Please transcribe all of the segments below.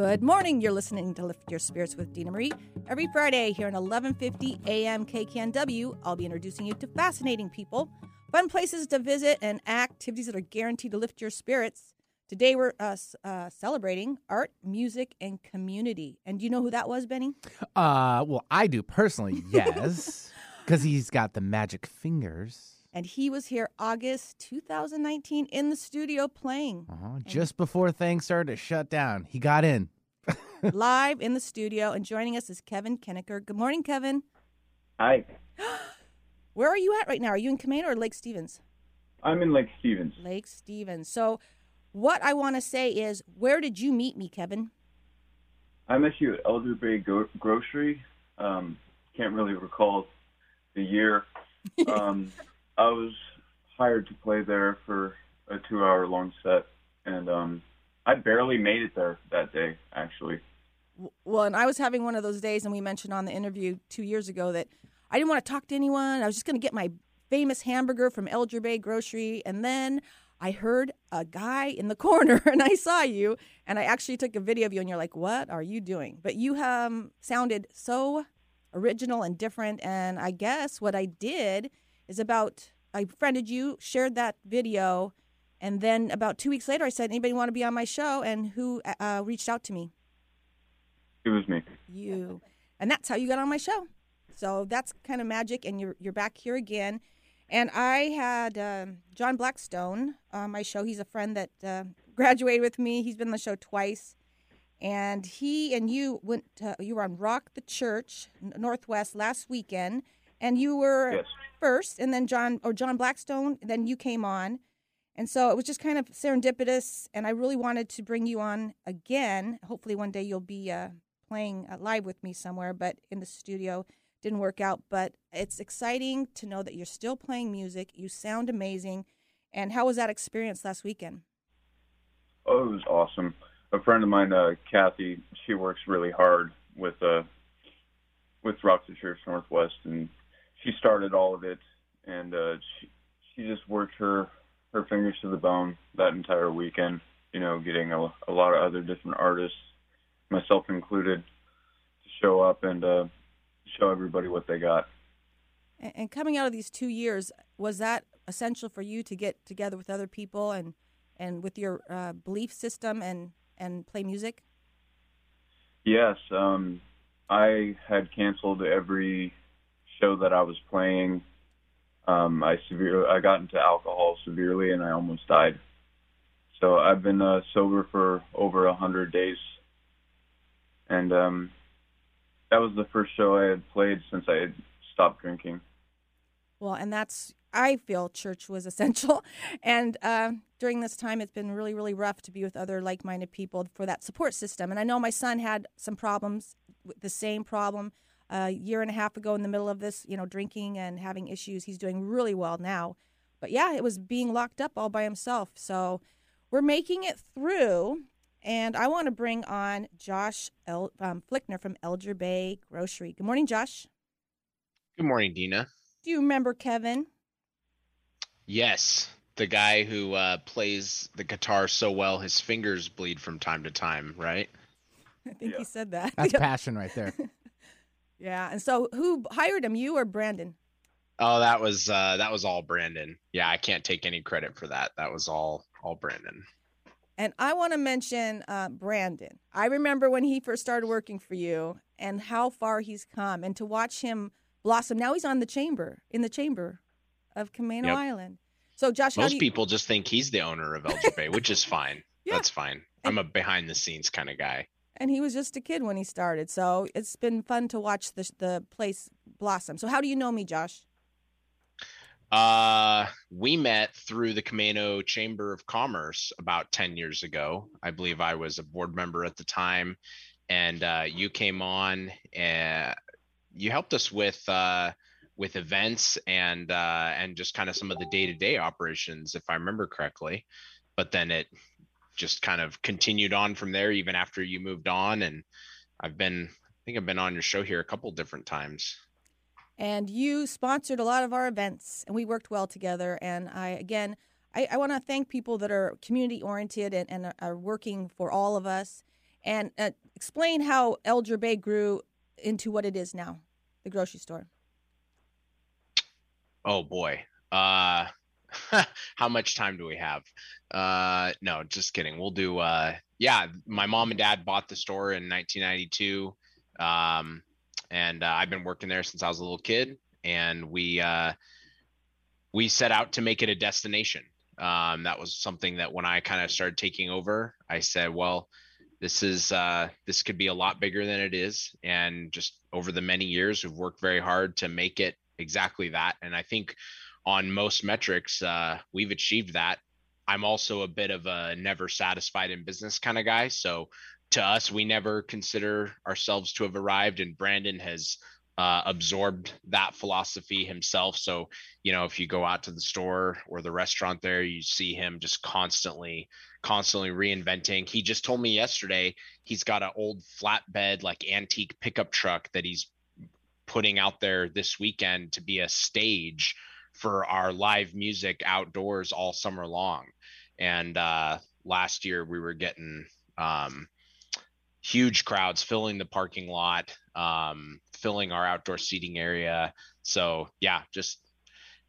Good morning. You're listening to Lift Your Spirits with Dina Marie. Every Friday here on 11:50 a.m. KKNW, I'll be introducing you to fascinating people, fun places to visit, and activities that are guaranteed to lift your spirits. Today we're uh, uh, celebrating art, music, and community. And do you know who that was, Benny? Uh, well, I do personally, yes, because he's got the magic fingers. And he was here August 2019 in the studio playing. Uh-huh. Just before things started to shut down, he got in. live in the studio. And joining us is Kevin Kieneker. Good morning, Kevin. Hi. Where are you at right now? Are you in Camano or Lake Stevens? I'm in Lake Stevens. Lake Stevens. So, what I want to say is, where did you meet me, Kevin? I met you at Elger Bay Go- Grocery. Um, can't really recall the year. Um, I was hired to play there for a two-hour-long set, and um, I barely made it there that day, actually. Well, and I was having one of those days, and we mentioned on the interview two years ago that I didn't want to talk to anyone. I was just going to get my famous hamburger from Elger Bay Grocery, and then I heard a guy in the corner, and I saw you, and I actually took a video of you, and you're like, "What are you doing?" But you um, sounded so original and different, and I guess what I did is about I friended you, shared that video, and then about two weeks later, I said, "Anybody want to be on my show?" And who uh, reached out to me? It was me. You, and that's how you got on my show. So that's kind of magic, and you're you're back here again. And I had um, John Blackstone on my show. He's a friend that uh, graduated with me. He's been on the show twice, and he and you went. To, you were on Rock the Church Northwest last weekend, and you were Yes. first, and then John or John Blackstone, then you came on. And so it was just kind of serendipitous, and I really wanted to bring you on again. Hopefully, one day you'll be uh, playing uh, live with me somewhere, but in the studio didn't work out. But it's exciting to know that you're still playing music. You sound amazing. And how was that experience last weekend? Oh, it was awesome. A friend of mine, uh, Kathy, she works really hard with uh, with Rock the Church Northwest, and she started all of it, and uh, she she just worked her her fingers to the bone that entire weekend. You know, getting a, a lot of other different artists, myself included, to show up and uh, show everybody what they got. And, coming out of these two years, was that essential for you to get together with other people and and with your uh, belief system and and play music? Yes, um, I had canceled every show that I was playing. Um, I severe I got into alcohol severely, and I almost died. So I've been uh, sober for over a hundred days, and um, that was the first show I had played since I had stopped drinking. Well, and that's I feel church was essential, and uh, during this time, it's been really, really rough to be with other like-minded people for that support system. And I know my son had some problems, with the same problem a year and a half ago in the middle of this, you know, drinking and having issues. He's doing really well now, but yeah, it was being locked up all by himself. So we're making it through. And I want to bring on Josh El- um, Flickner from Elger Bay Grocery. Good morning, Josh. Good morning, Dina. Do you remember Kevin? Yes, the guy who uh, plays the guitar so well his fingers bleed from time to time, right? I think Yeah. he said that. That's passion right there. Yeah. And so who hired him, you or Brandon? Oh, that was uh, that was all Brandon. Yeah, I can't take any credit for that. That was all all Brandon. And I want to mention uh, Brandon. I remember when he first started working for you and how far he's come, and to watch him blossom. Now he's on the chamber, in the chamber of Camano Yep. Island. So, Josh, Most you, people just think he's the owner of Elger Bay, which is fine. Yeah. That's fine. I'm a behind the scenes kind of guy. And he was just a kid when he started. So it's been fun to watch the the place blossom. So, how do you know me, Josh? Uh, we met through the Camano Chamber of Commerce about 10 years ago. I believe I was a board member at the time, and uh, you came on and you helped us with uh, with events and uh, and just kind of some of the day to day operations, if I remember correctly. But then it just kind of continued on from there, even after you moved on. And I've been, I think I've been on your show here a couple different times. and you sponsored a lot of our events and we worked well together and i again i, I want to thank people that are community oriented and, and are working for all of us and uh, explain how Elder Bay grew into what it is now, the grocery store. Oh boy. Uh how much time do we have? Uh no, just kidding. We'll do uh yeah, my mom and dad bought the store in 1992. Um and uh, I've been working there since I was a little kid and we uh we set out to make it a destination. Um that was something that when I kind of started taking over, I said, well, this is uh this could be a lot bigger than it is and just over the many years we've worked very hard to make it exactly that. And I think on most metrics, uh, we've achieved that. I'm also a bit of a never satisfied in business kind of guy. So to us, we never consider ourselves to have arrived. And Brandon has uh, absorbed that philosophy himself. So, you know, if you go out to the store or the restaurant there, you see him just constantly, constantly reinventing. He just told me yesterday he's got an old flatbed, like antique pickup truck that he's putting out there this weekend to be a stage for our live music outdoors all summer long. And uh, last year we were getting um, huge crowds filling the parking lot, um, filling our outdoor seating area. So yeah, just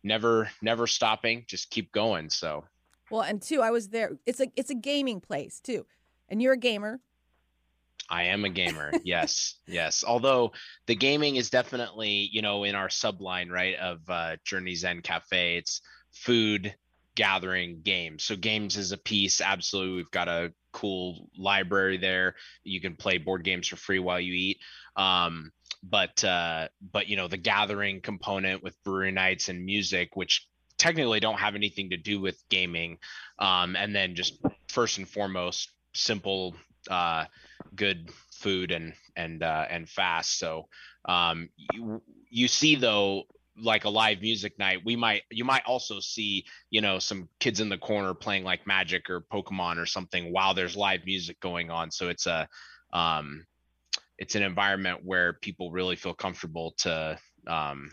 never never stopping, just keep going. So well, and two, I was there. It's a it's a gaming place too, and you're a gamer. I am a gamer. yes, yes. Although the gaming is definitely, you know, in our subline, right, of uh, Journey's End Cafe, it's food, gathering, games. So games is a piece. Absolutely, we've got a cool library there. You can play board games for free while you eat. Um, but uh, but you know, the gathering component with brewery nights and music, which technically don't have anything to do with gaming, um, and then just first and foremost, simple uh, good food and and uh, and fast. So um, you, you see though like a live music night we might you might also see you know some kids in the corner playing like magic or pokemon or something while there's live music going on so it's a um it's an environment where people really feel comfortable to um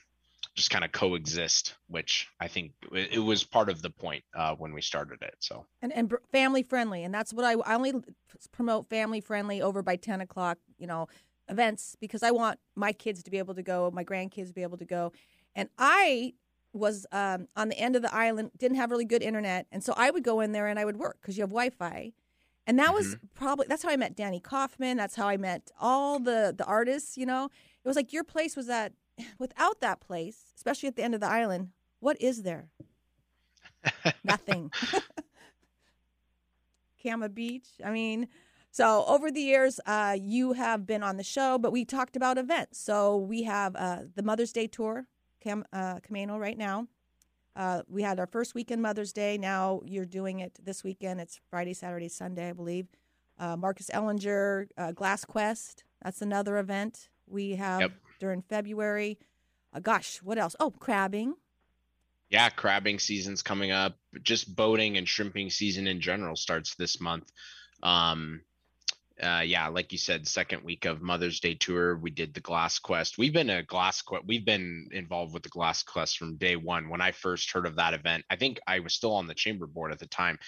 just kind of coexist, which I think it was part of the point uh, when we started it. So and and family friendly, and that's what I, I only promote family friendly over by ten o'clock. You know, events because I want my kids to be able to go, my grandkids to be able to go, and I was um, on the end of the island, didn't have really good internet, and so I would go in there and I would work because you have Wi-Fi. And that mm-hmm. was probably that's how I met Danny Kaufman. That's how I met all the the artists. You know, it was like your place was at without that place, especially at the end of the island, what is there? Nothing. Cama Beach. I mean, so over the years, uh, you have been on the show, but we talked about events. So we have uh, the Mother's Day tour, Cam, uh, Camano, right now. Uh, we had our first weekend Mother's Day. Now you're doing it this weekend. It's Friday, Saturday, Sunday, I believe. Uh, Marcus Ellinger, uh, Glass Quest. That's another event we have yep during February. Uh, gosh, what else? Oh, crabbing. Yeah, crabbing season's coming up. Just boating and shrimping season in general starts this month. Um, uh, yeah, like you said, second week of Mother's Day tour, we did the Glass Quest. We've been a Glass Quest. We've been involved with the Glass Quest from day one. When I first heard of that event, I think I was still on the chamber board at the time.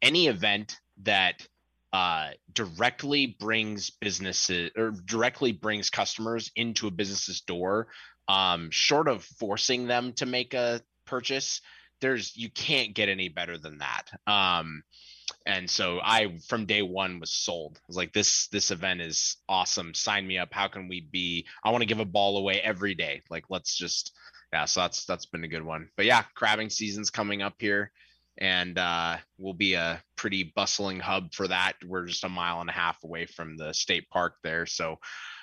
Any event that uh, directly brings businesses or directly brings customers into a business's door, um, short of forcing them to make a purchase, there's you can't get any better than that. Um, and so I from day one was sold. I was like, this this event is awesome. Sign me up. How can we be? I want to give a ball away every day. Like let's just yeah. So that's that's been a good one. But yeah, crabbing season's coming up here and uh, we'll be a pretty bustling hub for that. We're just a mile and a half away from the state park there, so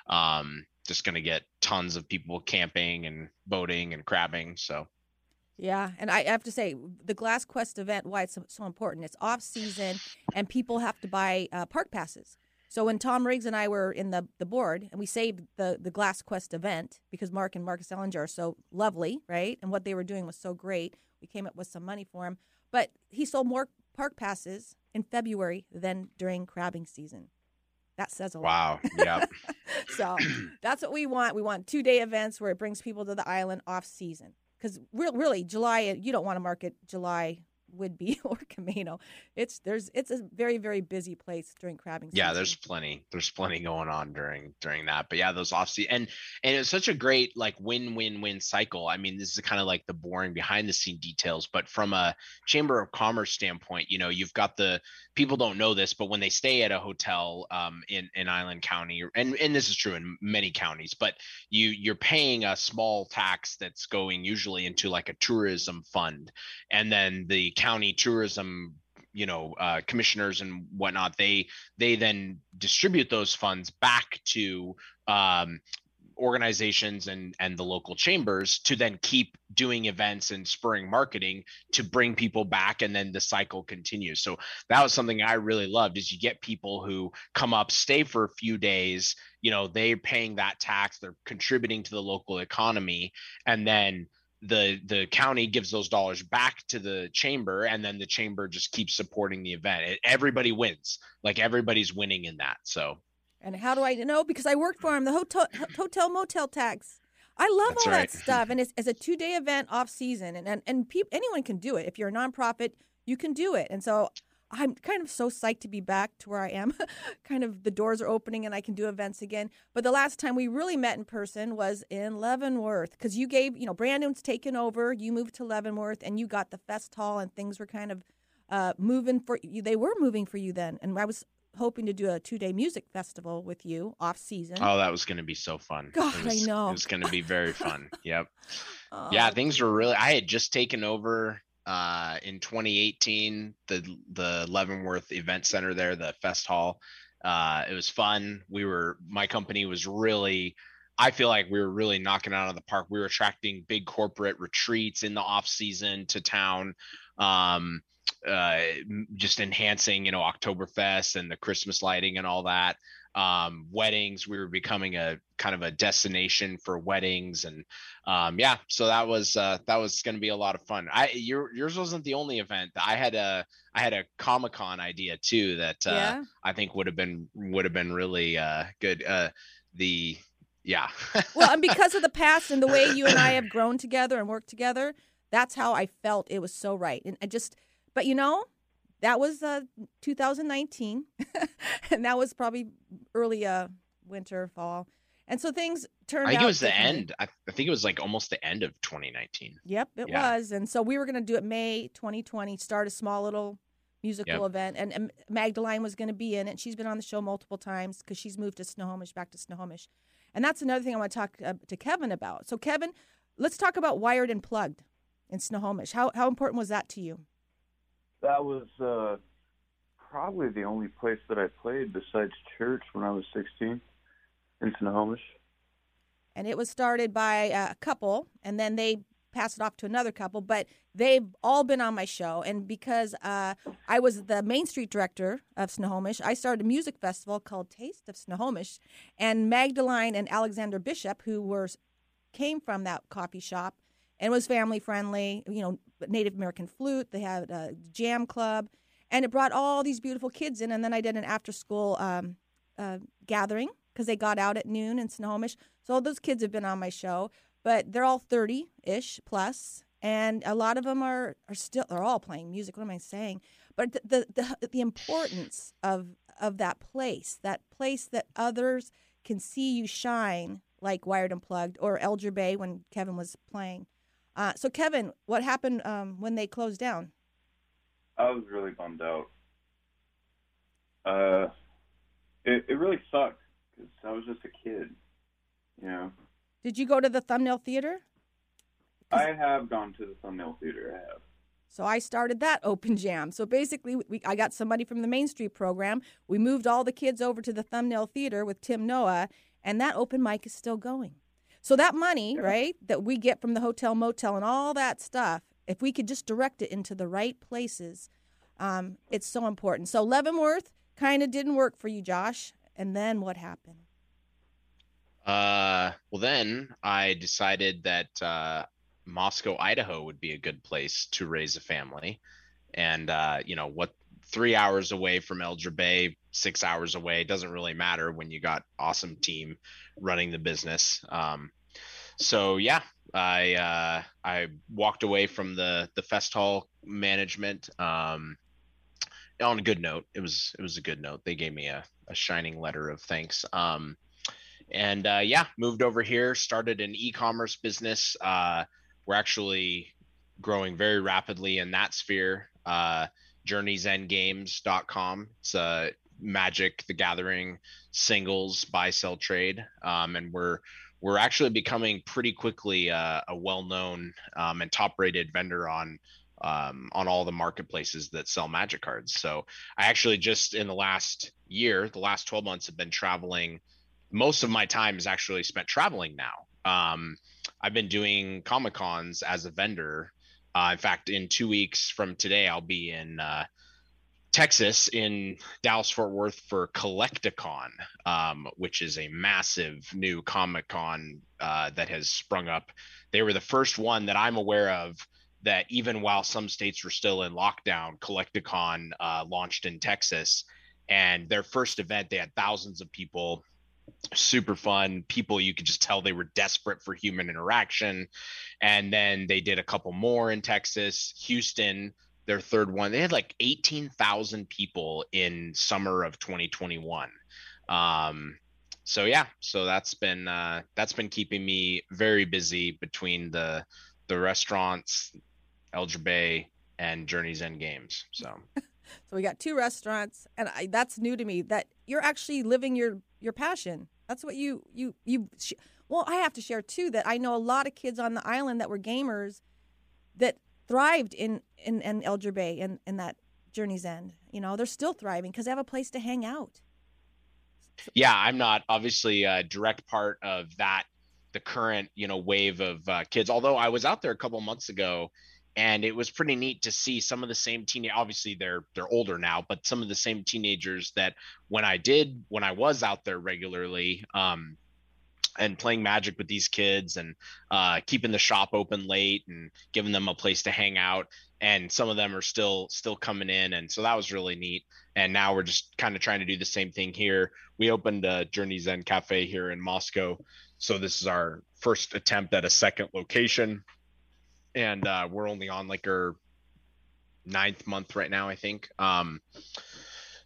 um, just going to get tons of people camping and boating and crabbing. So. Yeah, and I have to say the Glass Quest event, why it's so, so important. It's off season, and people have to buy uh, park passes. So when Tom Riggs and I were in the, the board, and we saved the the Glass Quest event because Mark and Marcus Ellinger are so lovely, right? And what they were doing was so great. We came up with some money for them. But he sold more park passes in February than during crabbing season. That says a lot. Wow. Yeah. so that's what we want. We want two day events where it brings people to the island off season. Because really, July, you don't want to market July Whidbey or Camano. It's there's it's a very very busy place during crabbing. Yeah, season. there's plenty. There's plenty going on during during that. But yeah, those off season and and it's such a great like win win win cycle. I mean, this is kind of like the boring behind the scene details, but from a chamber of commerce standpoint, you know, you've got the people don't know this, but when they stay at a hotel um, in in Island County, and and this is true in many counties, but you you're paying a small tax that's going usually into like a tourism fund, and then the county tourism you know uh, commissioners and whatnot they they then distribute those funds back to um, organizations and and the local chambers to then keep doing events and spurring marketing to bring people back and then the cycle continues. So that was something i really loved is you get people who come up stay for a few days you know they're paying that tax they're contributing to the local economy and then the the county gives those dollars back to the chamber and then the chamber just keeps supporting the event it, everybody wins like everybody's winning in that so And how do I know? Because I worked for him. The hotel hotel motel tax. I love That's all right. that stuff, and it's, it's a two day event off season, and and, and peop, anyone can do it. If you're a nonprofit, you can do it. And so I'm kind of so psyched to be back to where I am. kind of the doors are opening, and I can do events again. But the last time we really met in person was in Leavenworth, because you gave you know Brandon's taken over. You moved to Leavenworth, and you got the fest hall, and things were kind of uh, moving for you. They were moving for you then, and I was hoping to do a two day music festival with you off season. oh that was going to be so fun God, it I was, know. it was going to be very fun yep Oh, yeah things were really i had just taken over uh in 2018 the the leavenworth event center there the fest hall uh it was fun. We were my company was really i feel like we were really knocking out of the park. We were attracting big corporate retreats in the off season to town um uh just enhancing you know oktoberfest and the christmas lighting and all that um weddings we were becoming a kind of a destination for weddings and um yeah so that was uh that was going to be a lot of fun i your yours wasn't the only event i had a i had a comic-con idea too that uh yeah. i think would have been would have been really uh good uh the yeah well, and because of the past and the way you and I have grown together and worked together, that's how I felt it was so right. And I just, but you know, that was uh, 2019, and that was probably early uh, winter, fall, and so things turned. i think out it was the end I, I think it was like almost the end of 2019 Yep, it Yeah. was. And so we were going to do it May 2020, start a small little musical event. And, and Magdalene was going to be in it. She's been on the show multiple times because she's moved to Snohomish, back to Snohomish. And that's another thing I want to talk uh, to Kevin about. So, Kevin, let's talk about Wired and Plugged in Snohomish. How, how important was that to you? That was uh, probably the only place that I played besides church when I was 16 in Snohomish. and it was started by a couple and then they passed it off to another couple but they've all been on my show and because uh, i was the main street director of snohomish i started a music festival called taste of snohomish and magdalene and alexander bishop who were came from that coffee shop and was family friendly you know native american flute they had a jam club and it brought all these beautiful kids in and then i did an after school um, uh, gathering because they got out at noon in Snohomish. So all those kids have been on my show, but they're all 30 ish plus, and a lot of them are, are still, they're all playing music. What am I saying? But the, the, the, the importance of, of that place, that place that others can see you shine, like Wired and Plugged or Elger Bay when Kevin was playing. Uh, so, Kevin, what happened um, when they closed down? I was really bummed out. Uh, it it really sucked because I was just a kid. You know, Did you go to the Thumbnail Theater? I have gone to the Thumbnail Theater. I have. So I started that open jam. So basically, we, I got somebody from the Main Street program. We moved all the kids over to the Thumbnail Theater with Tim Noah, and that open mic is still going. So that money, Yeah. right, that we get from the hotel, motel, and all that stuff, if we could just direct it into the right places, um, it's so important. So Leavenworth kind of didn't work for you, Josh. And then what happened? Uh, well, then I decided that uh, Moscow, Idaho would be a good place to raise a family. And, uh, you know, what three hours away from Elger Bay, six hours away, doesn't really matter when you got awesome team running the business. Um, so, yeah, I uh, I walked away from the the fest hall management um, on a good note. It was it was a good note. They gave me a, a shining letter of thanks. Um, and uh, yeah, moved over here, started an e-commerce business. Uh, we're actually growing very rapidly in that sphere. Uh, journeysendgames.com. It's a Magic the Gathering singles buy sell trade, um, and we're we're actually becoming pretty quickly uh, a well-known um, and top-rated vendor on um, on all the marketplaces that sell Magic cards. So I actually just in the last year, the last 12 months, have been traveling. Most of my time is actually spent traveling now. Um, I've been doing Comic Cons as a vendor. Uh, in fact, in two weeks from today, I'll be in uh, Texas in Dallas Fort Worth for Collect-A-Con, um, which is a massive new Comic Con uh, that has sprung up. They were the first one that I'm aware of that even while some states were still in lockdown, Collect-A-Con uh, launched in Texas. And their first event, they had thousands of people, super fun people. You could just tell they were desperate for human interaction. And then they did a couple more in Texas, Houston their third one. They had like 18,000 people in summer of 2021. Um, so yeah, so that's been uh, that's been keeping me very busy between the the restaurants, Elger Bay, and Journey's End Games. So. so we got two restaurants, and I, that's new to me. That you're actually living your your passion. That's what you you you. Sh- well, I have to share too that I know a lot of kids on the island that were gamers that thrived in in, in Elger Bay and in, in that Journey's End. You know, they're still thriving because they have a place to hang out. Yeah, I'm not obviously a direct part of that, the current you know wave of uh, kids. Although I was out there a couple months ago, and it was pretty neat to see some of the same teenage. Obviously, they're they're older now, but some of the same teenagers that when I did when I was out there regularly. Um, and playing magic with these kids and uh, keeping the shop open late and giving them a place to hang out. And some of them are still still coming in. And so that was really neat. And now we're just kind of trying to do the same thing here. We opened a journeys end cafe here in moscow. So this is our first attempt at a second location. And uh, we're only on like our ninth month right now i think. Um,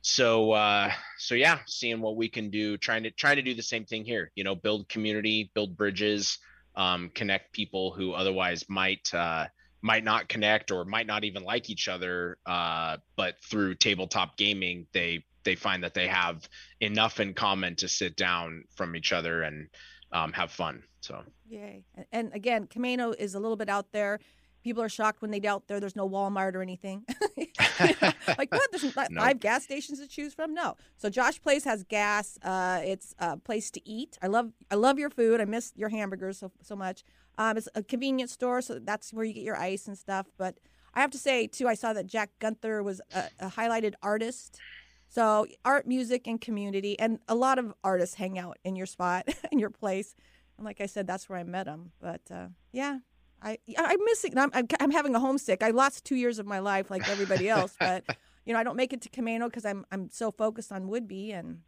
so uh so yeah seeing what we can do trying to trying to do the same thing here you know build community build bridges um connect people who otherwise might uh might not connect or might not even like each other uh but through tabletop gaming they they find that they have enough in common to sit down from each other and um, have fun so. Yay and again Camano is a little bit out there people are shocked when they doubt there there's no Walmart or anything. like what? There's not five gas stations to choose from? No. So Josh Place has gas. Uh, it's a place to eat. I love I love your food. I miss your hamburgers so so much. Um, it's a convenience store, so that's where you get your ice and stuff. But I have to say too, I saw that Jack Gunther was a, a highlighted artist. So art, music, and community, and a lot of artists hang out in your spot, in your place. And like I said, that's where I met him. But uh, yeah, I I'm missing. I'm, I'm, I'm having a homesick. I lost two years of my life like everybody else, but you know I don't make it to Camano because I'm I'm so focused on Whidbey and.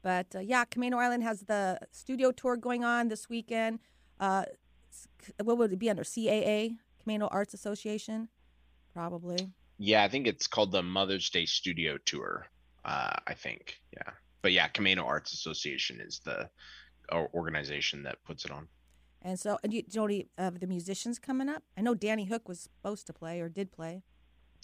But uh, yeah, Camano Island has the studio tour going on this weekend. Uh, what would it be under CAA, Camano Arts Association? Probably. Yeah, I think it's called the Mother's Day Studio Tour. Uh, I think, yeah. But yeah, Camano Arts Association is the organization that puts it on. And so, do you, do you know any of the musicians coming up? I know Danny Hook was supposed to play or did play.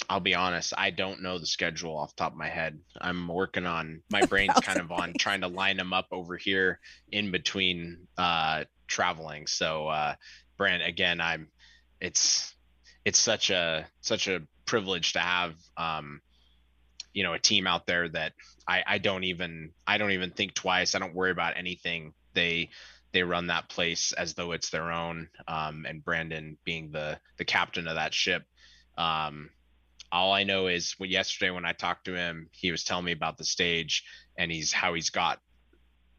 I'll be honest, I don't know the schedule off the top of my head. I'm working on my brain's kind of on trying to line them up over here in between uh traveling. So uh Brand again, I'm it's it's such a such a privilege to have um you know a team out there that I I don't even I don't even think twice. I don't worry about anything. They they run that place as though it's their own. Um, and Brandon being the the captain of that ship. Um, all I know is when yesterday when I talked to him, he was telling me about the stage and he's how he's got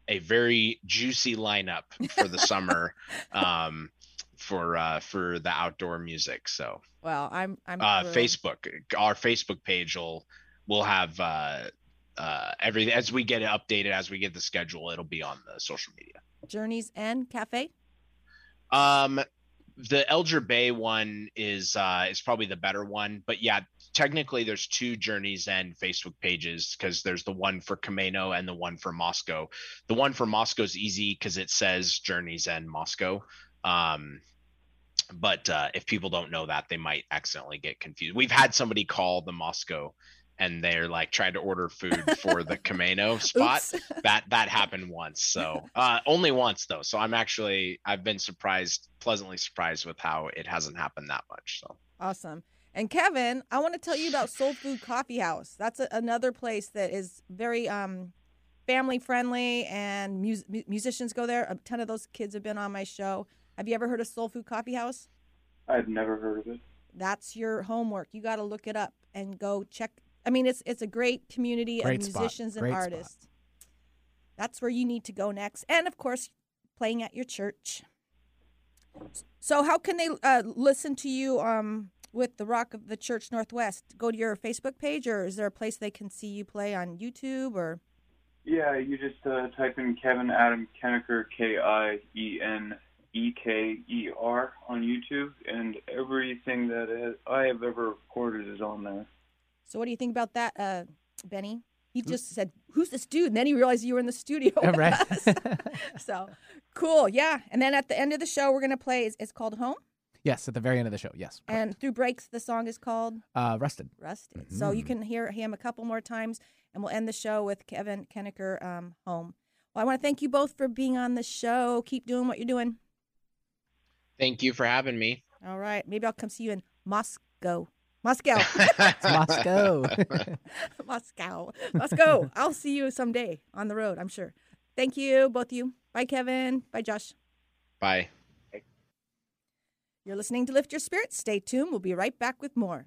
a very juicy lineup for the summer um, for uh, for the outdoor music. So well, I'm I'm uh, Facebook our Facebook page will will have uh, uh, every as we get it updated as we get the schedule, it'll be on the social media. Journeys End Cafe? Um, the Elger Bay one is uh, is probably the better one, but yeah, technically there's two Journeys End Facebook pages because there's the one for Camano and the one for Moscow. The one for Moscow is easy because it says Journeys End Moscow. Um, but uh, if people don't know that, they might accidentally get confused. We've had somebody call the Moscow and they're like trying to order food for the Camano spot. Oops. that that happened once. So uh, only once though. So I'm actually I've been surprised, pleasantly surprised with how it hasn't happened that much. So Awesome. And Kevin, I want to tell you about Soul Food Coffee House. That's a, another place that is very um, family friendly, and mus- mu- musicians go there. A ton of those kids have been on my show. Have you ever heard of Soul Food Coffee House? I've never heard of it. That's your homework. You got to look it up and go check. I mean, it's it's a great community Great of spot. musicians and Great spot. artists. That's where you need to go next, and of course, playing at your church. So, how can they uh, listen to you um, with the Rock of the Church Northwest? Go to your Facebook page, or is there a place they can see you play on YouTube? Or Yeah, you just uh, type in Kevin Adam Kieneker, K I E N E K E R, on YouTube, and everything that I have ever recorded is on there. So, what do you think about that, uh, Benny? He just said, "Who's this dude?" And then he realized you were in the studio. Yeah, with right. us. so cool, yeah. And then at the end of the show, we're gonna play. It's, it's called Home, yes, at the very end of the show. Yes. and through breaks, the song is called Uh, Rusted. Rusted. So you can hear him a couple more times, and we'll end the show with Kevin Kieneker, um, Home. Well, I want to thank you both for being on the show. Keep doing what you're doing. thank you for having me. All right, maybe I'll come see you in Moscow. Moscow. It's Moscow. Moscow. Moscow. I'll see you someday on the road, I'm sure. Thank you, both of you. Bye, Kevin. Bye, Josh. Bye. You're listening to Lift Your Spirits. Stay tuned. We'll be right back with more.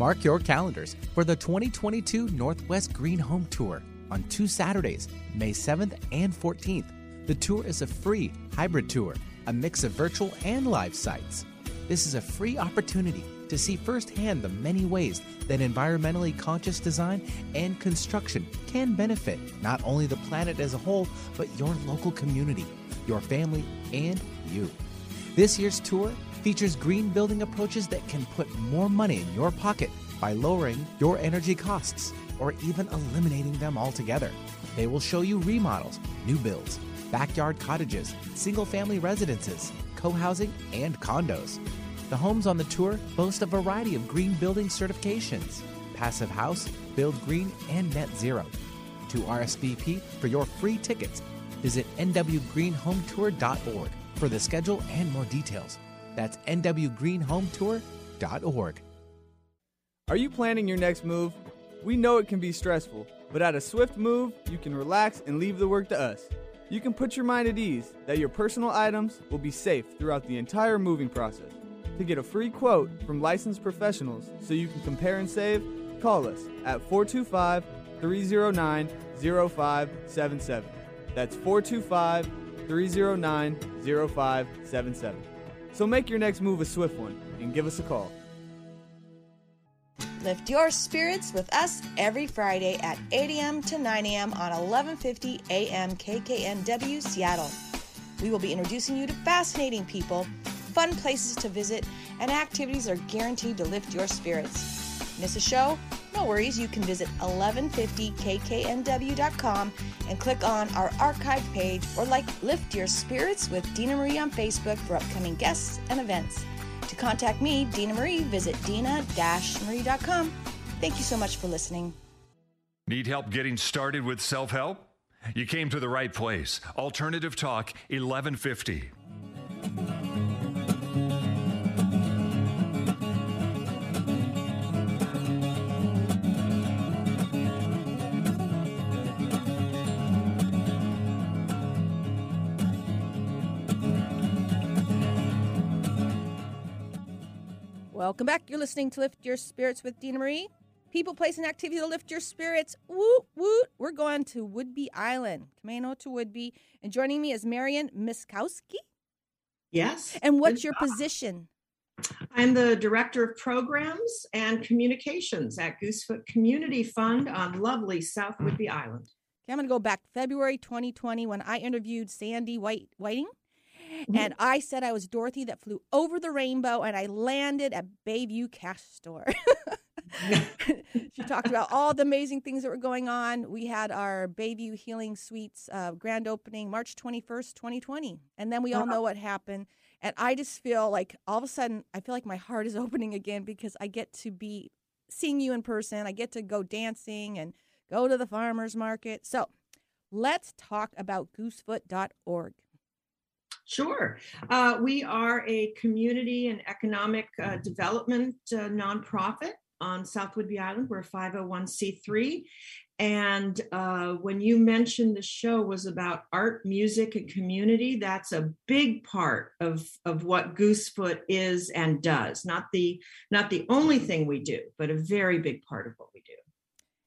Mark your calendars for the 2022 Northwest Green Home Tour on two Saturdays, May 7th and 14th. The tour is a free hybrid tour, a mix of virtual and live sites. This is a free opportunity to see firsthand the many ways that environmentally conscious design and construction can benefit not only the planet as a whole, but your local community, your family, and you. This year's tour features green building approaches that can put more money in your pocket by lowering your energy costs or even eliminating them altogether. They will show you remodels, new builds, backyard cottages, single family residences, co housing, and condos. The homes on the tour boast a variety of green building certifications Passive House, Build Green, and Net Zero. To RSVP for your free tickets, visit nwgreenhometour.org for the schedule and more details. That's nwgreenhometour.org. Are you planning your next move? We know it can be stressful, but at a swift move, you can relax and leave the work to us. You can put your mind at ease that your personal items will be safe throughout the entire moving process. To get a free quote from licensed professionals so you can compare and save, call us at 425 309 0577. That's 425 309 0577. So make your next move a swift one and give us a call. Lift your spirits with us every Friday at 8 a.m. to 9 a.m. on 1150 a.m. KKNW Seattle. We will be introducing you to fascinating people, fun places to visit, and activities are guaranteed to lift your spirits. Miss a show? No worries, you can visit 1150kknw.com and click on our archive page or like Lift Your Spirits with Dina Marie on Facebook for upcoming guests and events. To contact me, Dina Marie, visit dina-marie.com. Thank you so much for listening. Need help getting started with self help? You came to the right place. Alternative Talk 1150. Welcome back. You're listening to Lift Your Spirits with Dina Marie. People, place, and activity to lift your spirits. Woot, woot. We're going to Whidbey Island, Camano to Whidbey. And joining me is Marian Miskowski. Yes. And what's your position? I'm the Director of Programs and Communications at Goosefoot Community Fund on lovely South Whidbey Island. Okay, I'm going to go back February 2020 when I interviewed Sandy White Whiting. Mm-hmm. And I said I was Dorothy that flew over the rainbow and I landed at Bayview Cash Store. she talked about all the amazing things that were going on. We had our Bayview Healing Suites uh, grand opening March 21st, 2020. And then we all know what happened. And I just feel like all of a sudden, I feel like my heart is opening again because I get to be seeing you in person. I get to go dancing and go to the farmer's market. So let's talk about goosefoot.org. Sure. Uh, we are a community and economic uh, development uh, nonprofit on South Whidbey Island. We're a 501c3. And uh, when you mentioned the show was about art, music, and community, that's a big part of, of what Goosefoot is and does. Not the not the only thing we do, but a very big part of what we do.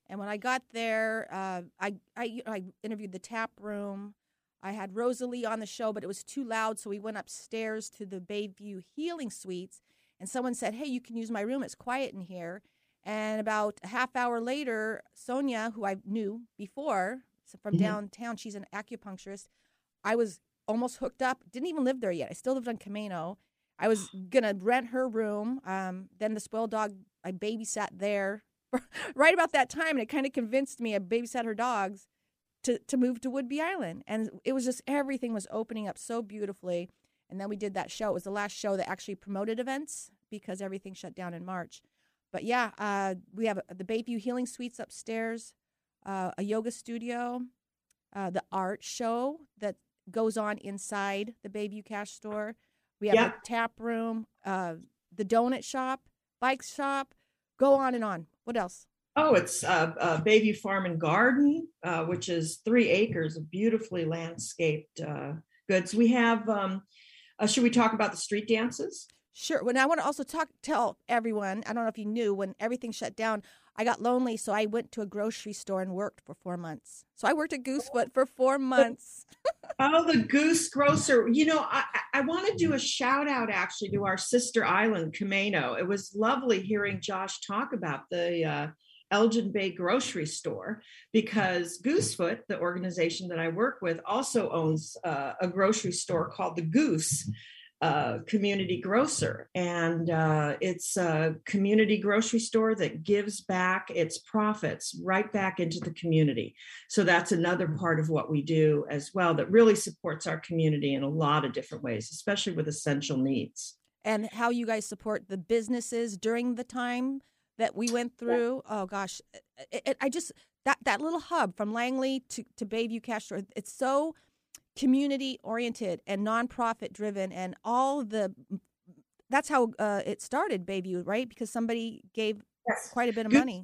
And when I got there, uh, I, I I interviewed the tap room. I had Rosalie on the show, but it was too loud, so we went upstairs to the Bayview Healing Suites. And someone said, "Hey, you can use my room. It's quiet in here." And about a half hour later, Sonia, who I knew before from Mhm. downtown, she's an acupuncturist. I was almost hooked up. Didn't even live there yet. I still lived on Camano. I was gonna rent her room. Um, then the spoiled dog, I babysat there right about that time, and it kind of convinced me. I babysat her dogs to to move to Whidbey Island, and it was just everything was opening up so beautifully. And then we did that show. It was the last show that actually promoted events because everything shut down in March. But yeah, uh, we have the Bayview Healing Suites upstairs, uh, a yoga studio, uh, the art show that goes on inside the Bayview Cash Store. We have Yeah. a tap room, uh, the donut shop, bike shop. Go on and on. What else? Oh, it's uh, uh, Bayview Farm and Garden, uh, which is three acres of beautifully landscaped uh, goods. We have. Um, uh, should we talk about the street dances? Sure. When I want to also talk, tell everyone. I don't know if you knew when everything shut down. I got lonely, so I went to a grocery store and worked for four months. So I worked at Goosefoot for four months. Oh, the Goose Grocer. You know, I, I want to do a shout out actually to our sister island, Camano. It was lovely hearing Josh talk about the uh, Elger Bay grocery store because Goosefoot, the organization that I work with, also owns uh, a grocery store called the Goose. Uh, community grocer, and uh, it's a community grocery store that gives back its profits right back into the community. So that's another part of what we do as well that really supports our community in a lot of different ways, especially with essential needs. and how you guys support the businesses during the time that we went through. Oh gosh, it, it, I just that that little hub from Langley to to Bayview Cash Store. It's so community oriented and nonprofit driven, and all the that's how uh, it started Bayview, right? Because somebody gave Yes. quite a bit of Good. money.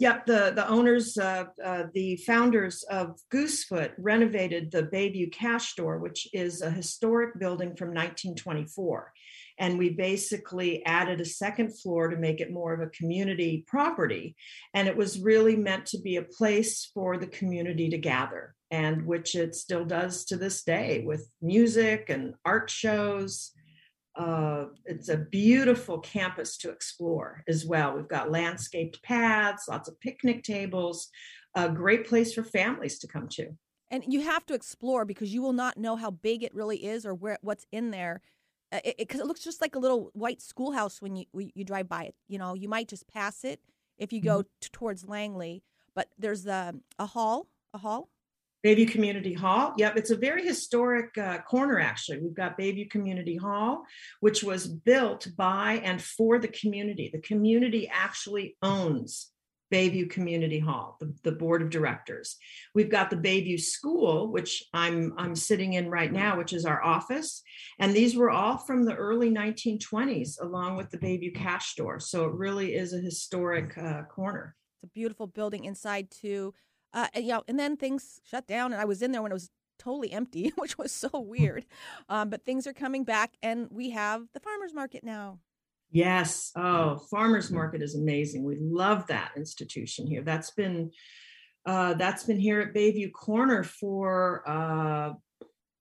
Yep, the, the owners, uh, uh, the founders of Goosefoot renovated the Bayview Cash Store, which is a historic building from 1924. And we basically added a second floor to make it more of a community property. And it was really meant to be a place for the community to gather, and which it still does to this day with music and art shows. Uh, it's a beautiful campus to explore as well. We've got landscaped paths, lots of picnic tables, a great place for families to come to. and you have to explore because you will not know how big it really is or where what's in there Uh, because it, 'cause it looks just like a little white schoolhouse when you when you drive by it you know you might just pass it if you go mm-hmm. t- towards langley but there's the um, a hall a hall Bayview Community Hall. Yep, it's a very historic uh, corner, actually. We've got Bayview Community Hall, which was built by and for the community. The community actually owns Bayview Community Hall, the, the board of directors. We've got the Bayview School, which I'm I'm sitting in right now, which is our office. And these were all from the early 1920s, along with the Bayview Cash Store. So it really is a historic uh, corner. It's a beautiful building inside too. Uh, and, you know, and then things shut down, and I was in there when it was totally empty, which was so weird. Um, but things are coming back, and we have the farmers market now. Yes. Oh, farmers market is amazing. We love that institution here. That's been uh, that's been here at Bayview Corner for uh,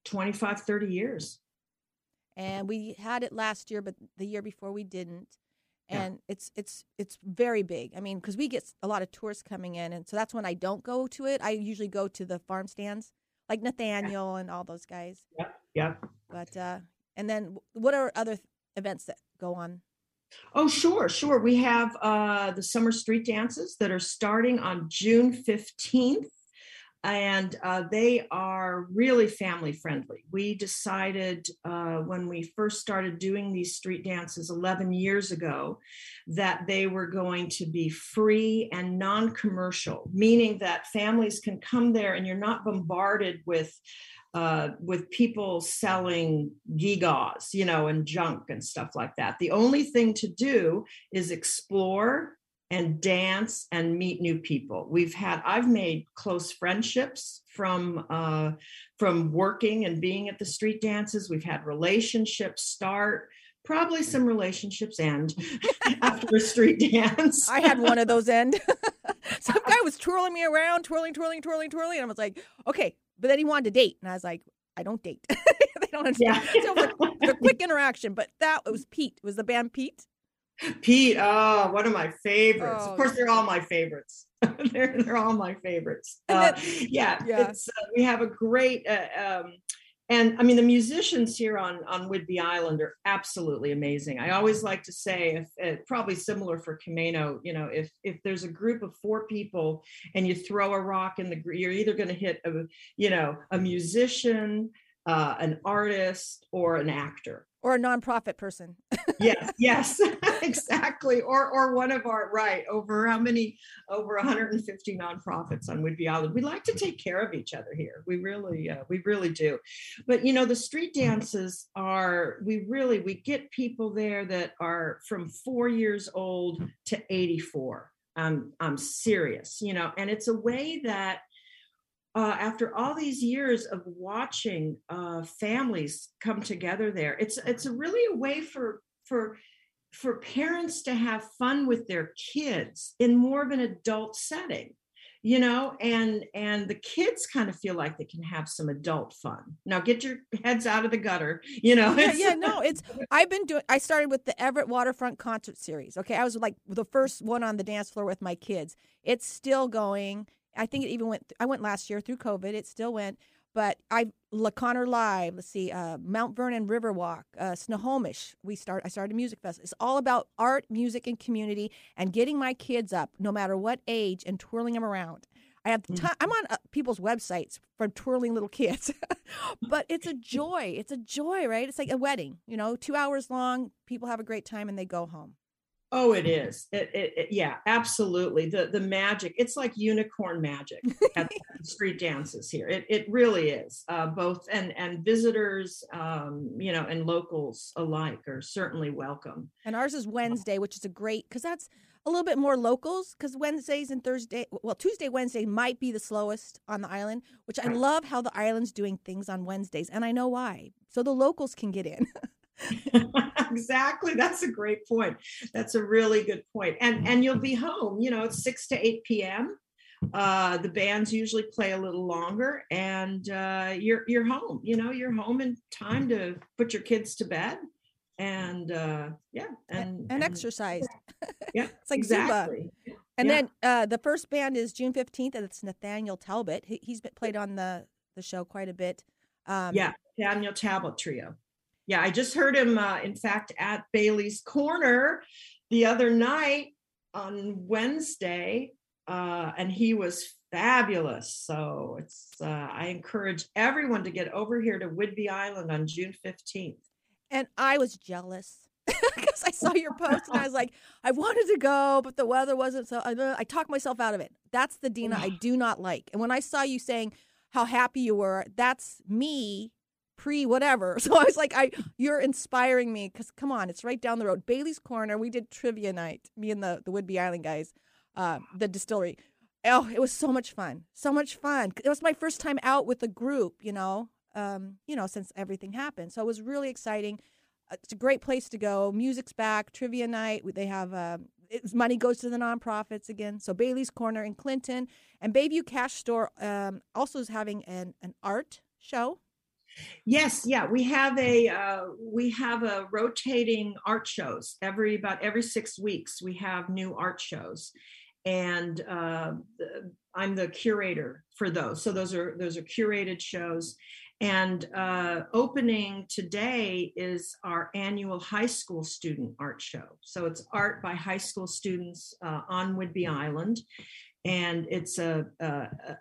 25, 30 years. And we had it last year, but the year before we didn't and yeah. it's it's it's very big. I mean, because we get a lot of tourists coming in, and so that's when I don't go to it. I usually go to the farm stands, like Nathaniel yeah. and all those guys. Yeah, yeah. But uh, and then what are other events that go on? Oh, sure, sure. We have uh, the summer street dances that are starting on June fifteenth and uh, they are really family friendly. We decided uh, when we first started doing these street dances 11 years ago that they were going to be free and non commercial, meaning that families can come there and you're not bombarded with. Uh, with people selling gigas, you know, and junk and stuff like that. The only thing to do is explore and dance and meet new people. We've had I've made close friendships from uh, from working and being at the street dances. We've had relationships start. Probably some relationships end after a street dance. I had one of those end. Some guy was twirling me around, twirling, twirling, twirling, twirling, and I was like, okay. But then he wanted to date, and I was like, I don't date. they don't understand. Yeah. so it was a quick interaction, but that it was Pete. It was the band Pete Pete, oh, one of my favorites. Oh, of course, they're all my favorites. they're, they're all my favorites. Uh, yeah, yeah. Uh, we have a great, uh, um, and I mean, the musicians here on on Whidbey Island are absolutely amazing. I always like to say, if, uh, probably similar for Camano, you know, if if there's a group of four people and you throw a rock in the, you're either going to hit a, you know, a musician, uh, an artist, or an actor or a nonprofit person. yes, yes, exactly. Or or one of our right over how many over 150 nonprofits on Whidbey Island. We like to take care of each other here. We really uh, we really do. But you know the street dances are we really we get people there that are from 4 years old to 84. Um, I'm serious, you know, and it's a way that uh, after all these years of watching uh, families come together there, it's it's really a way for for for parents to have fun with their kids in more of an adult setting you know and and the kids kind of feel like they can have some adult fun. Now get your heads out of the gutter you know yeah, yeah no it's i've been doing i started with the everett waterfront concert series okay? I was like the first one on the dance floor with my kids. It's still going I think it even went. I went last year through COVID. It still went, but I La Conner Live. Let's see, uh, Mount Vernon Riverwalk, uh, Snohomish. We start. I started a music festival. It's all about art, music, and community, and getting my kids up, no matter what age, and twirling them around. I have the time. I'm on uh, people's websites for twirling little kids, but it's a joy. It's a joy, right? It's like a wedding. You know, two hours long. People have a great time and they go home. Oh, it is. It, it, it, yeah, absolutely. The the magic. It's like unicorn magic at the street dances here. It it really is. Uh, both and and visitors, um, you know, and locals alike are certainly welcome. And ours is Wednesday, which is a great because that's a little bit more locals. Because Wednesdays and Thursday, well, Tuesday, Wednesday might be the slowest on the island. Which I love how the island's doing things on Wednesdays, and I know why. So the locals can get in. exactly that's a great point that's a really good point. and and you'll be home you know it's 6 to 8 p.m uh the bands usually play a little longer and uh you're you're home you know you're home in time to put your kids to bed and uh yeah and and, and exercise yeah it's like exactly Zumba. and yeah. then uh the first band is june 15th and it's nathaniel talbot he, he's been played on the the show quite a bit um yeah Nathaniel talbot trio yeah, I just heard him, uh, in fact, at Bailey's Corner the other night on Wednesday. uh, and he was fabulous. So it's uh, I encourage everyone to get over here to Whidbey Island on June fifteenth. And I was jealous because I saw your post and I was like, I wanted to go, but the weather wasn't so. I, I talked myself out of it. That's the Dina I do not like. And when I saw you saying how happy you were, that's me pre whatever. So I was like, I you're inspiring me because come on, it's right down the road. Bailey's Corner. We did trivia night. Me and the the Whidbey Island guys, uh, the distillery. Oh, it was so much fun. So much fun. It was my first time out with a group. You know, um, you know, since everything happened. So it was really exciting. Uh, It's a great place to go. Music's back. Trivia night. They have uh, it's, money goes to the nonprofits again. So Bailey's Corner in Clinton and Bayview Cash Store um, also is having an an art show. Yes, yeah, we have a uh, we have a rotating art shows every about every six weeks. We have new art shows, and uh, I'm the curator for those. So those are those are curated shows. And uh, opening today is our annual high school student art show. So it's art by high school students uh, on Whidbey Island, and it's a,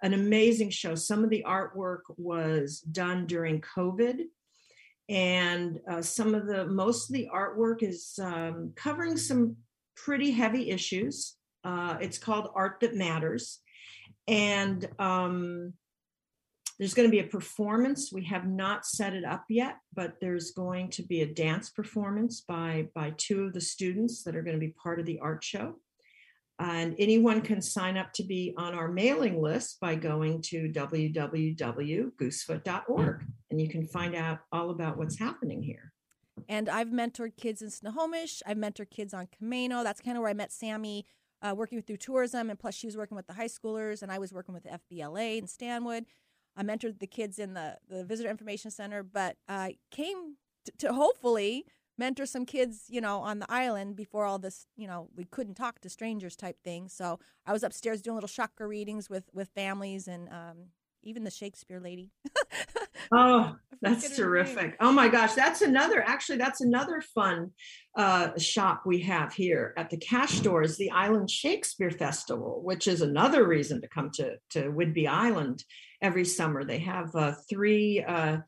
an amazing show. Some of the artwork was done during COVID, and uh, some of the most of the artwork is um, covering some pretty heavy issues. Uh, it's called Art That Matters, and um, there's going to be a performance. We have not set it up yet, but there's going to be a dance performance by by two of the students that are going to be part of the art show. And anyone can sign up to be on our mailing list by going to www.goosefoot.org. And you can find out all about what's happening here. And I've mentored kids in Snohomish. I've mentored kids on Camano. That's kind of where I met Sammy, uh, working through tourism. And plus, she was working with the high schoolers, and I was working with FBLA in Stanwood. I mentored the kids in the, the Visitor Information Center, but I came to, to hopefully mentor some kids, you know, on the island before all this, you know, we couldn't talk to strangers type thing. So I was upstairs doing little chakra readings with with families and um, even the Shakespeare lady. Oh, that's forget her name. terrific. Oh my gosh, that's another, actually, that's another fun uh, shop we have here at the Cash Store is the Island Shakespeare Festival, which is another reason to come to, to Whidbey Island every summer. They have uh, three uh,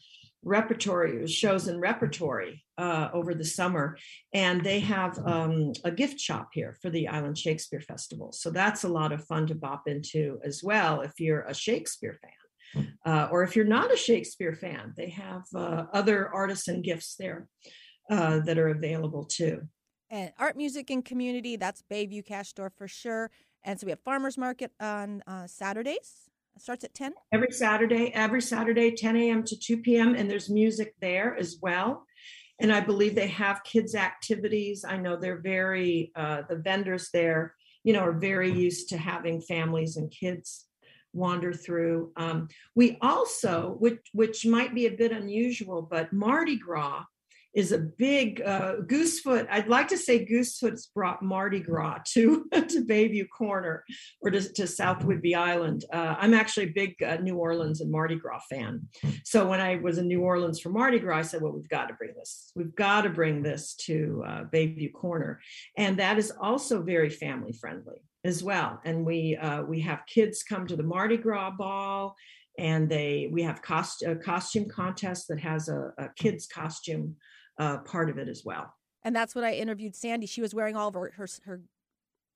repertory shows and repertory uh, over the summer, and they have um, a gift shop here for the Island Shakespeare Festival. So that's a lot of fun to bop into as well if you're a Shakespeare fan. Uh, or if you're not a Shakespeare fan, they have uh, other artisan gifts there uh, that are available too. and art, music, and community. That's Bayview Cash Store for sure. And so we have farmers market on uh, Saturdays. It starts at ten. Every Saturday, every Saturday, 10 a.m. to 2 p.m., and there's music there as well. And I believe they have kids' activities. I know they're very, uh, the vendors there, you know, are very used to having families and kids wander through. Um, we also, which which might be a bit unusual, but Mardi Gras is a big uh, Goosefoot. I'd like to say Goosefoot's brought Mardi Gras to to Bayview Corner or to, to South Whidbey Island. Uh, I'm actually a big uh, New Orleans and Mardi Gras fan. So when I was in New Orleans for Mardi Gras, I said, "Well, we've got to bring this. We've got to bring this to uh, Bayview Corner," and that is also very family friendly as well. And we uh, we have kids come to the Mardi Gras ball, and they we have cost a costume contest that has a, a kids costume uh, part of it as well. And that's when I interviewed Sandy. She was wearing all of her her, her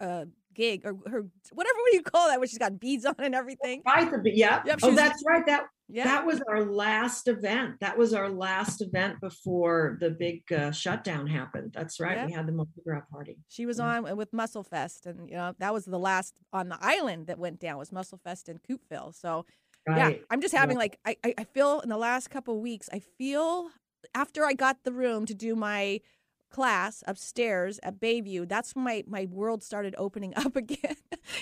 uh, gig or her whatever what do you call that where she's got beads on and everything. Right, the, yeah. Yep, she oh, was- that's right. That Yeah. that was our last event. That was our last event before the big uh, shutdown happened. That's right. Yeah. We had the Mardi Gras party. She was Yeah. on with MusselFest, and you know that was the last on the island that went down was MusselFest in Coupeville. So Right. yeah, I'm just having like I, I I feel in the last couple of weeks I feel after I got the room to do my class upstairs at Bayview, that's when my my world started opening up again.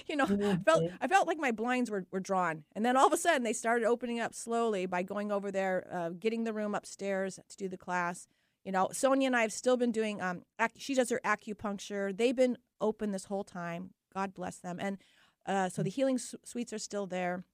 you know, I felt. I felt like my blinds were, were drawn, and then all of a sudden they started opening up slowly by going over there, uh, getting the room upstairs to do the class. You know, Sonia and I have still been doing. Um, ac- she does her acupuncture. They've been open this whole time. God bless them. And uh, so the healing su- suites are still there.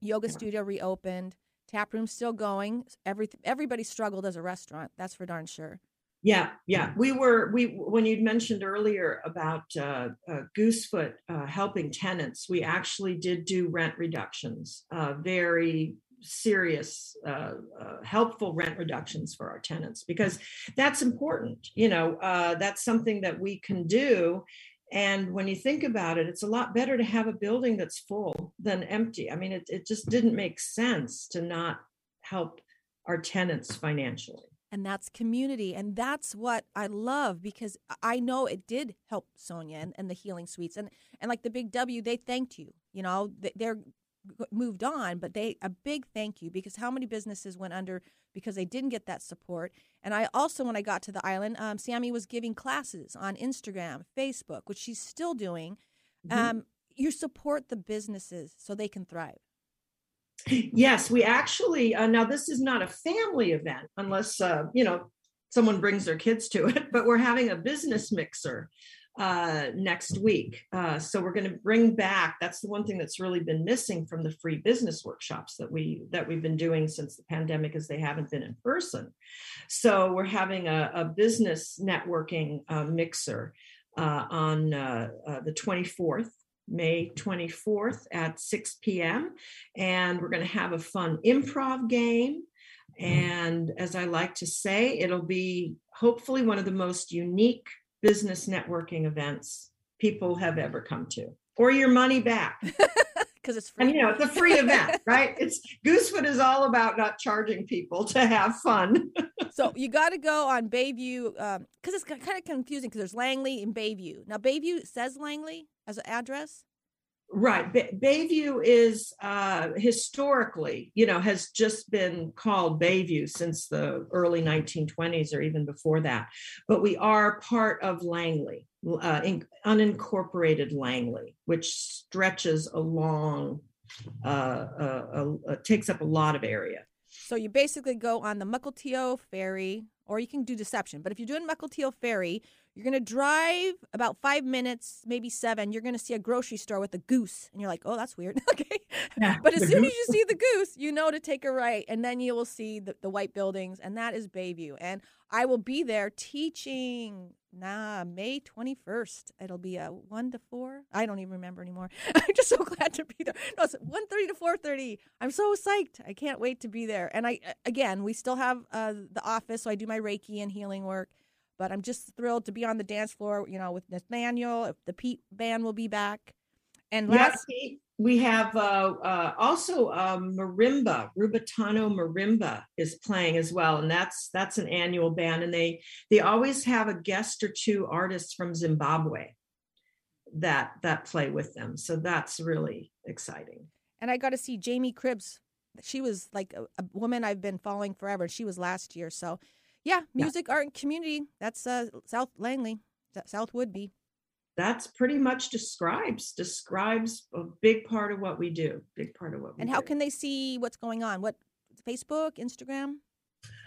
Yoga studio reopened. Tap room still going. Every everybody struggled as a restaurant. That's for darn sure. Yeah, yeah. We were we when you'd mentioned earlier about uh, uh, Goosefoot uh, helping tenants, we actually did do rent reductions, uh, very serious, uh, uh, helpful rent reductions for our tenants because that's important. You know, that's something that we can do. And when you think about it, it's a lot better to have a building that's full than empty. I mean, it, it just didn't make sense to not help our tenants financially and that's community and that's what i love because i know it did help sonia and, and, the healing suites and and like the big w they thanked you you know they're moved on but they a big thank you because how many businesses went under because they didn't get that support. And i also when i got to the island um, sammy was giving classes on instagram facebook which she's still doing. Mm-hmm. um, you support the businesses so they can thrive. Yes, we actually, uh, now this is not a family event unless, uh, you know, someone brings their kids to it, but we're having a business mixer uh, next week. Uh, so we're going to bring back, that's the one thing that's really been missing from the free business workshops that we, that we've been doing since the pandemic is they haven't been in person. So we're having a, a business networking uh, mixer uh, on uh, uh, the 24th May 24th at 6 p.m. And we're going to have a fun improv game. Mm-hmm. And as I like to say, it'll be hopefully one of the most unique business networking events people have ever come to, or your money back. Because it's free. And you know, it's a free event, right? It's Goosefoot is all about not charging people to have fun. so you got to go on Bayview because um, it's kind of confusing because there's Langley and Bayview. Now Bayview says Langley as an address. Right. Bay- Bayview is uh, historically, you know, has just been called Bayview since the early 1920s or even before that. But we are part of Langley, uh, in, unincorporated Langley, which stretches along, uh, uh, uh, takes up a lot of area. So you basically go on the Mukilteo ferry, or you can do Deception. But if you're doing Mukilteo ferry, you're going to drive about five minutes, maybe seven. You're going to see a grocery store with a goose. And you're like, oh, that's weird. okay. Yeah, but as soon goose. as you see the goose, you know to take a right. And then you will see the, the white buildings. And that is Bayview. And I will be there teaching nah may 21st it'll be a 1 to 4 i don't even remember anymore i'm just so glad to be there no it's 1.30 to 4.30 i'm so psyched i can't wait to be there and i again we still have uh, the office so i do my reiki and healing work but I'm just thrilled to be on the dance floor, you know, with Nathaniel. The Pete band will be back. And last yes, we have uh, uh, also um, marimba, Rubatano Marimba is playing as well, and that's that's an annual band, and they they always have a guest or two artists from Zimbabwe that that play with them, so that's really exciting. And I got to see Jamie Cribbs. She was like a, a woman I've been following forever. She was last year, so yeah, music, yeah. art, and community. That's uh, South Langley, South Whidbey. That's pretty much describes describes a big part of what we do. Big part of what. and how do. can they see what's going on? What Facebook, Instagram?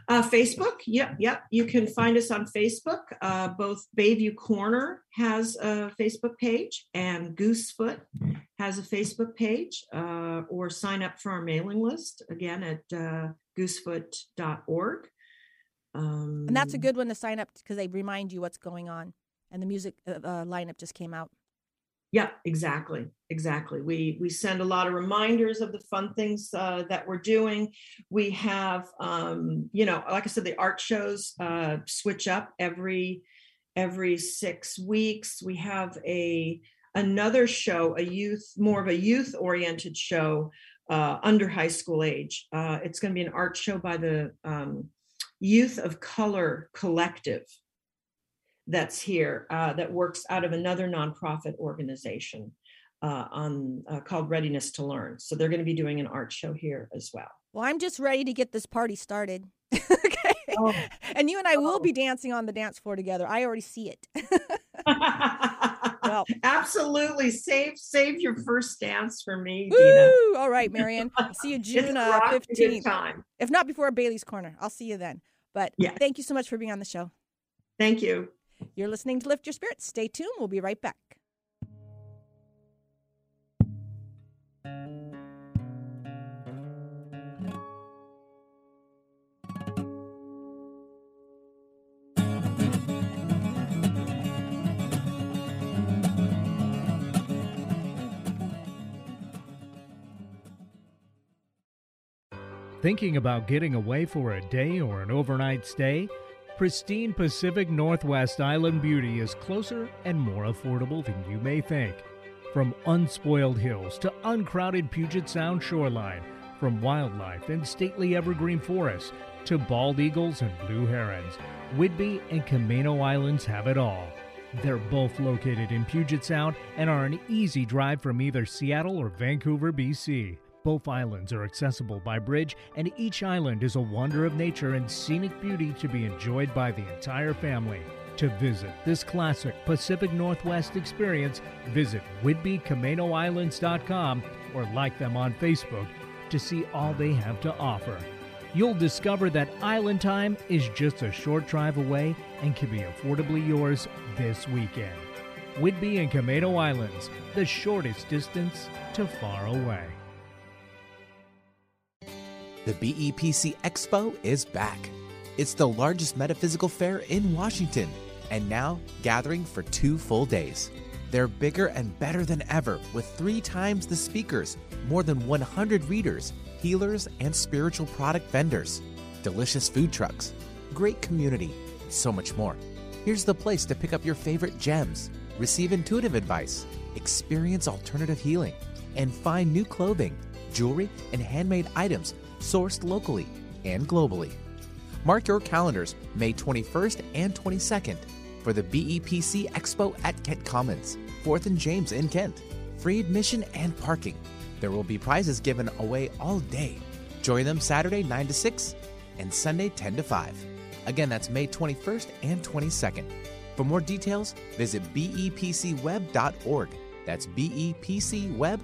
Uh, Facebook, yep, yep. You can find us on Facebook. Uh, both Bayview Corner has a Facebook page, and Goosefoot has a Facebook page. Uh, or sign up for our mailing list again at uh, goosefoot.org. Um, and that's a good one to sign up because they remind you what's going on. And the music uh, uh, lineup just came out. Yeah, exactly, exactly. We we send a lot of reminders of the fun things uh, that we're doing. We have, um, you know, like I said, the art shows uh, switch up every every six weeks. We have a another show, a youth, more of a youth oriented show uh, under high school age. Uh, it's going to be an art show by the um, Youth of Color Collective that's here uh, that works out of another nonprofit organization uh, on uh, called Readiness to Learn. So they're going to be doing an art show here as well. Well, I'm just ready to get this party started. okay. Oh. And you and I oh. will be dancing on the dance floor together. I already see it. well, absolutely. Save save your first dance for me, Woo! Dina. All right, Marion. I'll see you June uh, 15th. If not before Bailey's Corner, I'll see you then. But yeah. thank you so much for being on the show. Thank you. You're listening to Lift Your Spirits. Stay tuned. We'll be right back. Thinking about getting away for a day or an overnight stay? Pristine Pacific Northwest Island Beauty is closer and more affordable than you may think. From unspoiled hills to uncrowded Puget Sound shoreline, from wildlife and stately evergreen forests to bald eagles and blue herons, Whidbey and Camano Islands have it all. They're both located in Puget Sound and are an easy drive from either Seattle or Vancouver, BC. Both islands are accessible by bridge, and each island is a wonder of nature and scenic beauty to be enjoyed by the entire family. To visit this classic Pacific Northwest experience, visit WhidbeyCamanoIslands.com or like them on Facebook to see all they have to offer. You'll discover that island time is just a short drive away and can be affordably yours this weekend. Whidbey and Camano Islands, the shortest distance to far away. The BEPC Expo is back. It's the largest metaphysical fair in Washington, and now gathering for two full days. They're bigger and better than ever, with three times the speakers, more than 100 readers, healers, and spiritual product vendors, delicious food trucks, great community, and so much more. Here's the place to pick up your favorite gems, receive intuitive advice, experience alternative healing, and find new clothing, jewelry, and handmade items sourced locally and globally. Mark your calendars May 21st and 22nd for the BEPC Expo at Kent Commons, 4th and James in Kent. Free admission and parking. There will be prizes given away all day. Join them Saturday 9 to 6 and Sunday 10 to 5. Again, that's May 21st and 22nd. For more details, visit bepcweb.org. That's bepcweb.org.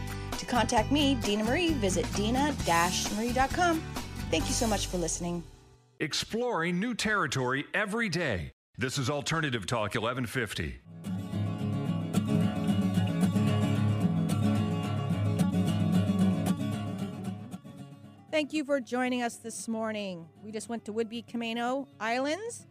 To contact me, Dina Marie, visit dina-marie.com. Thank you so much for listening. Exploring new territory every day. This is Alternative Talk 1150. Thank you for joining us this morning. We just went to Whidbey Camano Islands.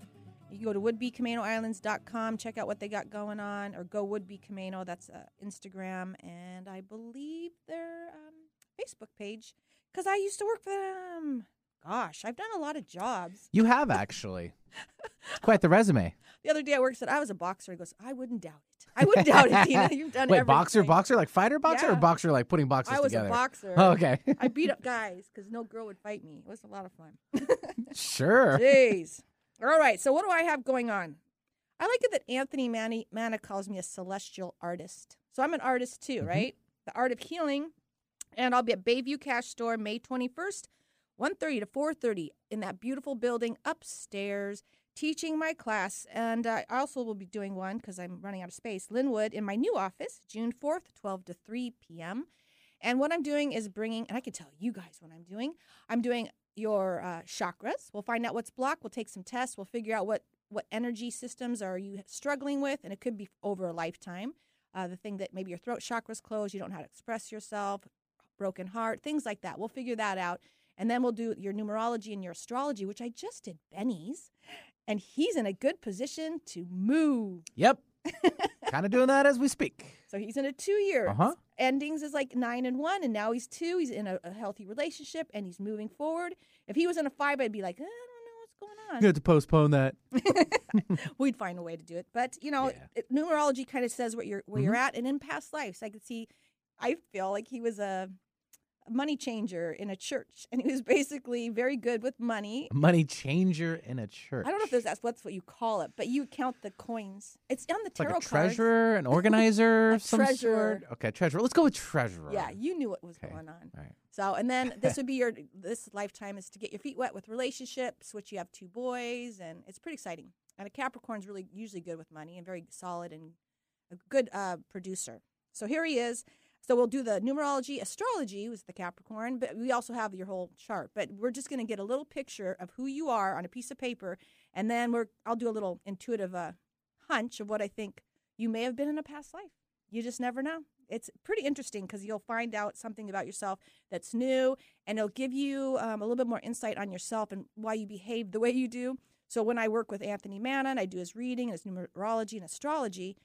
You can go to whidbeycamanoislands.com, check out what they got going on, or go Whidbey Camano. That's uh, Instagram and I believe their um, Facebook page because I used to work for them. Gosh, I've done a lot of jobs. You have actually. it's quite the resume. The other day at work said I was a boxer. He goes, I wouldn't doubt it. I wouldn't doubt it, Dina. You've done Wait, boxer, everything." boxer, like fighter boxer, or boxer like putting boxes together. I was together? a boxer. Oh, okay. I beat up guys because no girl would fight me. It was a lot of fun. sure. Jeez. All right. So what do I have going on? I like it that Anthony Manny, Manna calls me a celestial artist. So I'm an artist too, right? The art of healing. And I'll be at Bayview Cash Store May 21st, 1.30 to 4.30 in that beautiful building upstairs teaching my class. And uh, I also will be doing one because I'm running out of space, Lynnwood, in my new office, June 4th, 12 to 3 p.m. And what I'm doing is bringing, and I can tell you guys what I'm doing. I'm doing your uh, chakras. We'll find out what's blocked. We'll take some tests. We'll figure out what what energy systems are you struggling with, and it could be over a lifetime. Uh, the thing that maybe your throat chakra's closed, you don't know how to express yourself, broken heart, things like that. We'll figure that out, and then we'll do your numerology and your astrology, which I just did Benny's, and he's in a good position to move. Yep. kind of doing that as we speak. So he's in a two year. Uh-huh. Endings is like nine and one, and now he's two. He's in a, a healthy relationship and he's moving forward. If he was in a five, I'd be like, "Eh, I don't know what's going on. You have to postpone that. We'd find a way to do it. But you know, it, numerology kind of says what you're where you're Mhm. at, and in past lives, I could see. I feel like he was a money changer in a church, and he was basically very good with money. A money changer in a church. I don't know if that's what's what you call it, but you count the coins. It's on the It's like a treasurer, an organizer, A some treasurer. sort. Okay, treasurer. Let's go with treasurer. Yeah, you knew what was Okay. going on. All right. So, and then this would be your this lifetime is to get your feet wet with relationships, which you have two boys, and it's pretty exciting. And a Capricorn's really usually good with money and very solid and a good uh, producer. So here he is. So we'll do the numerology, astrology was the Capricorn, but we also have your whole chart. But we're just going to get a little picture of who you are on a piece of paper, and then we're I'll do a little intuitive uh, hunch of what I think you may have been in a past life. You just never know. It's pretty interesting because you'll find out something about yourself that's new, and it'll give you um, a little bit more insight on yourself and why you behave the way you do. So when I work with Anthony Manna and I do his reading and his numerology and astrology,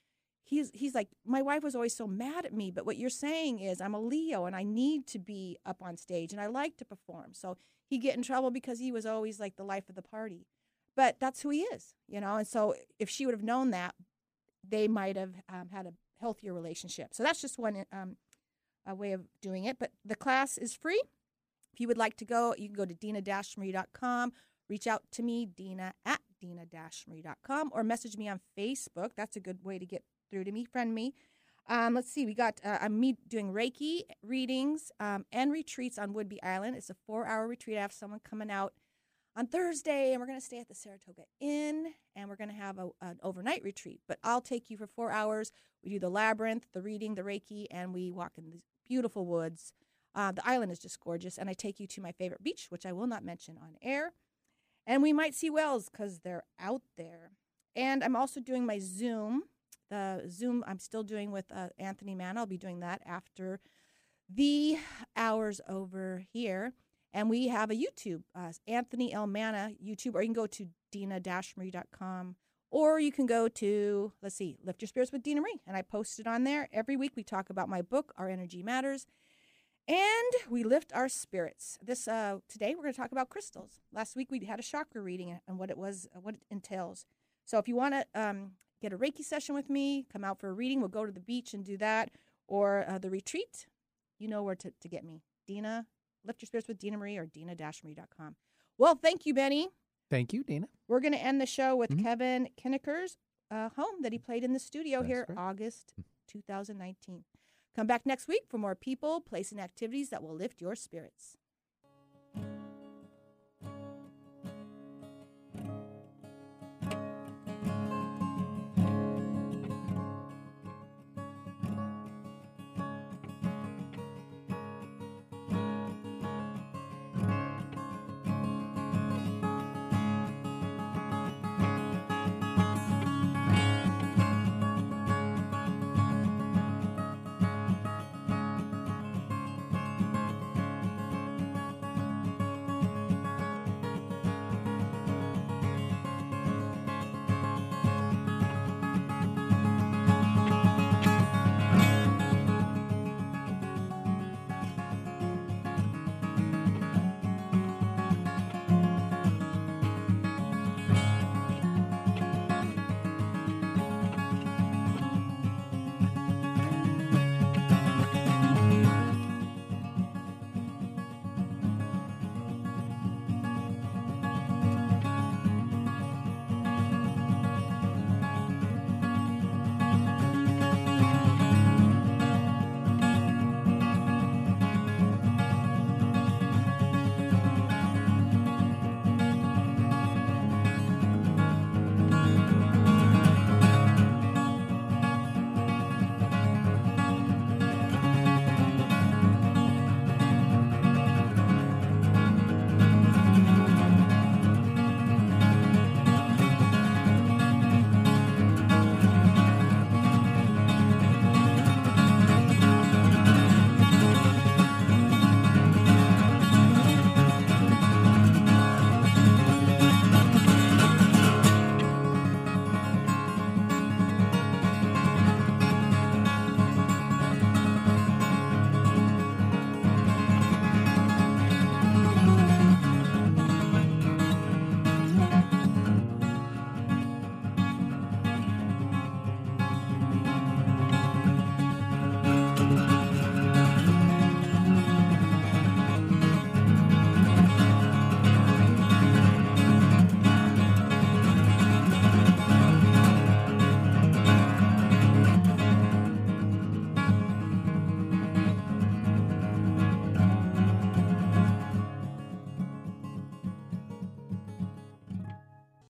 he's he's like my wife was always so mad at me but what you're saying is i'm a leo and i need to be up on stage and i like to perform. So he get in trouble because he was always like the life of the party. But that's who he is you know? And so if she would have known that they might have um, had a healthier relationship. So that's just one um, way of doing it. But the class is free. If you would like to go you can go to dina-marie.com reach out to me dina at dina-marie.com or message me on facebook. That's a good way to get through to me, friend me. Um, let's see, we got uh, I'm doing Reiki readings um, and retreats on Whidbey Island. It's a four hour retreat. I have someone coming out on Thursday, and we're going to stay at the Saratoga Inn, and we're going to have a, an overnight retreat. But I'll take you for four hours. We do the labyrinth, the reading, the Reiki, and we walk in these beautiful woods. Uh, the island is just gorgeous, and I take you to my favorite beach, which I will not mention on air. And we might see whales because they're out there. And I'm also doing my Zoom the Zoom I'm still doing with uh, Anthony Mann. I'll be doing that after the hours over here. And we have a YouTube, uh, Anthony L. Manna YouTube, or you can go to dina-marie.com or you can go to, let's see, Lift Your Spirits with Dina Marie. And I post it on there. Every week we talk about my book, Our Energy Matters. And we lift our spirits. This uh, today we're going to talk about crystals. Last week we had a chakra reading and what it was, what it entails. So if you want to um, get a Reiki session with me, come out for a reading. We'll go to the beach and do that. Or uh, the retreat, you know where to, to get me. Dina, Lift Your Spirits with Dina Marie or dina-marie.com. Well, thank you, Benny. Thank you, Dina. We're going to end the show with mm-hmm. Kevin Kieneker's uh, home that he played in the studio That's here, great. August mm. 2019. Come back next week for more people, place, and activities that will lift your spirits.